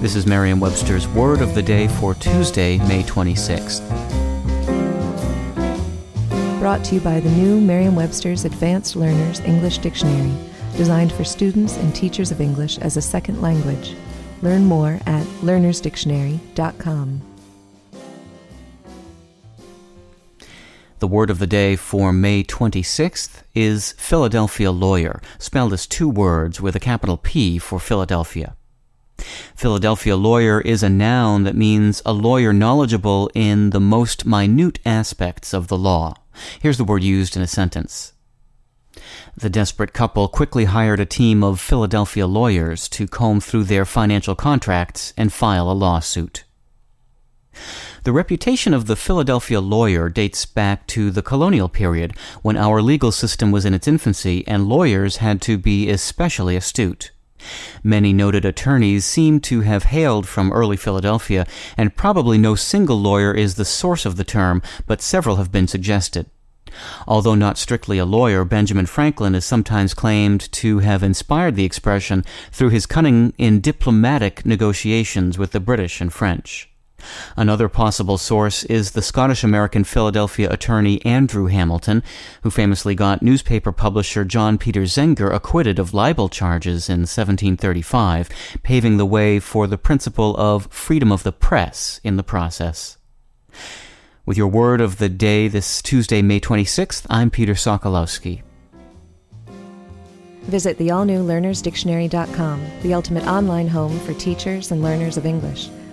This is Merriam Webster's Word of the Day for Tuesday, May 26th. Brought to you by the new Merriam Webster's Advanced Learners English Dictionary, designed for students and teachers of English as a second language. Learn more at learnersdictionary.com. The word of the day for May 26th is Philadelphia lawyer, spelled as two words with a capital P for Philadelphia. Philadelphia lawyer is a noun that means a lawyer knowledgeable in the most minute aspects of the law. Here's the word used in a sentence. The desperate couple quickly hired a team of Philadelphia lawyers to comb through their financial contracts and file a lawsuit. The reputation of the Philadelphia lawyer dates back to the colonial period when our legal system was in its infancy and lawyers had to be especially astute. Many noted attorneys seem to have hailed from early Philadelphia, and probably no single lawyer is the source of the term, but several have been suggested. Although not strictly a lawyer, Benjamin Franklin is sometimes claimed to have inspired the expression through his cunning in diplomatic negotiations with the British and French. Another possible source is the Scottish American Philadelphia attorney Andrew Hamilton, who famously got newspaper publisher John Peter Zenger acquitted of libel charges in 1735, paving the way for the principle of freedom of the press in the process. With your word of the day this Tuesday, May 26th, I'm Peter Sokolowski. Visit the all new learnersdictionary.com, the ultimate online home for teachers and learners of English.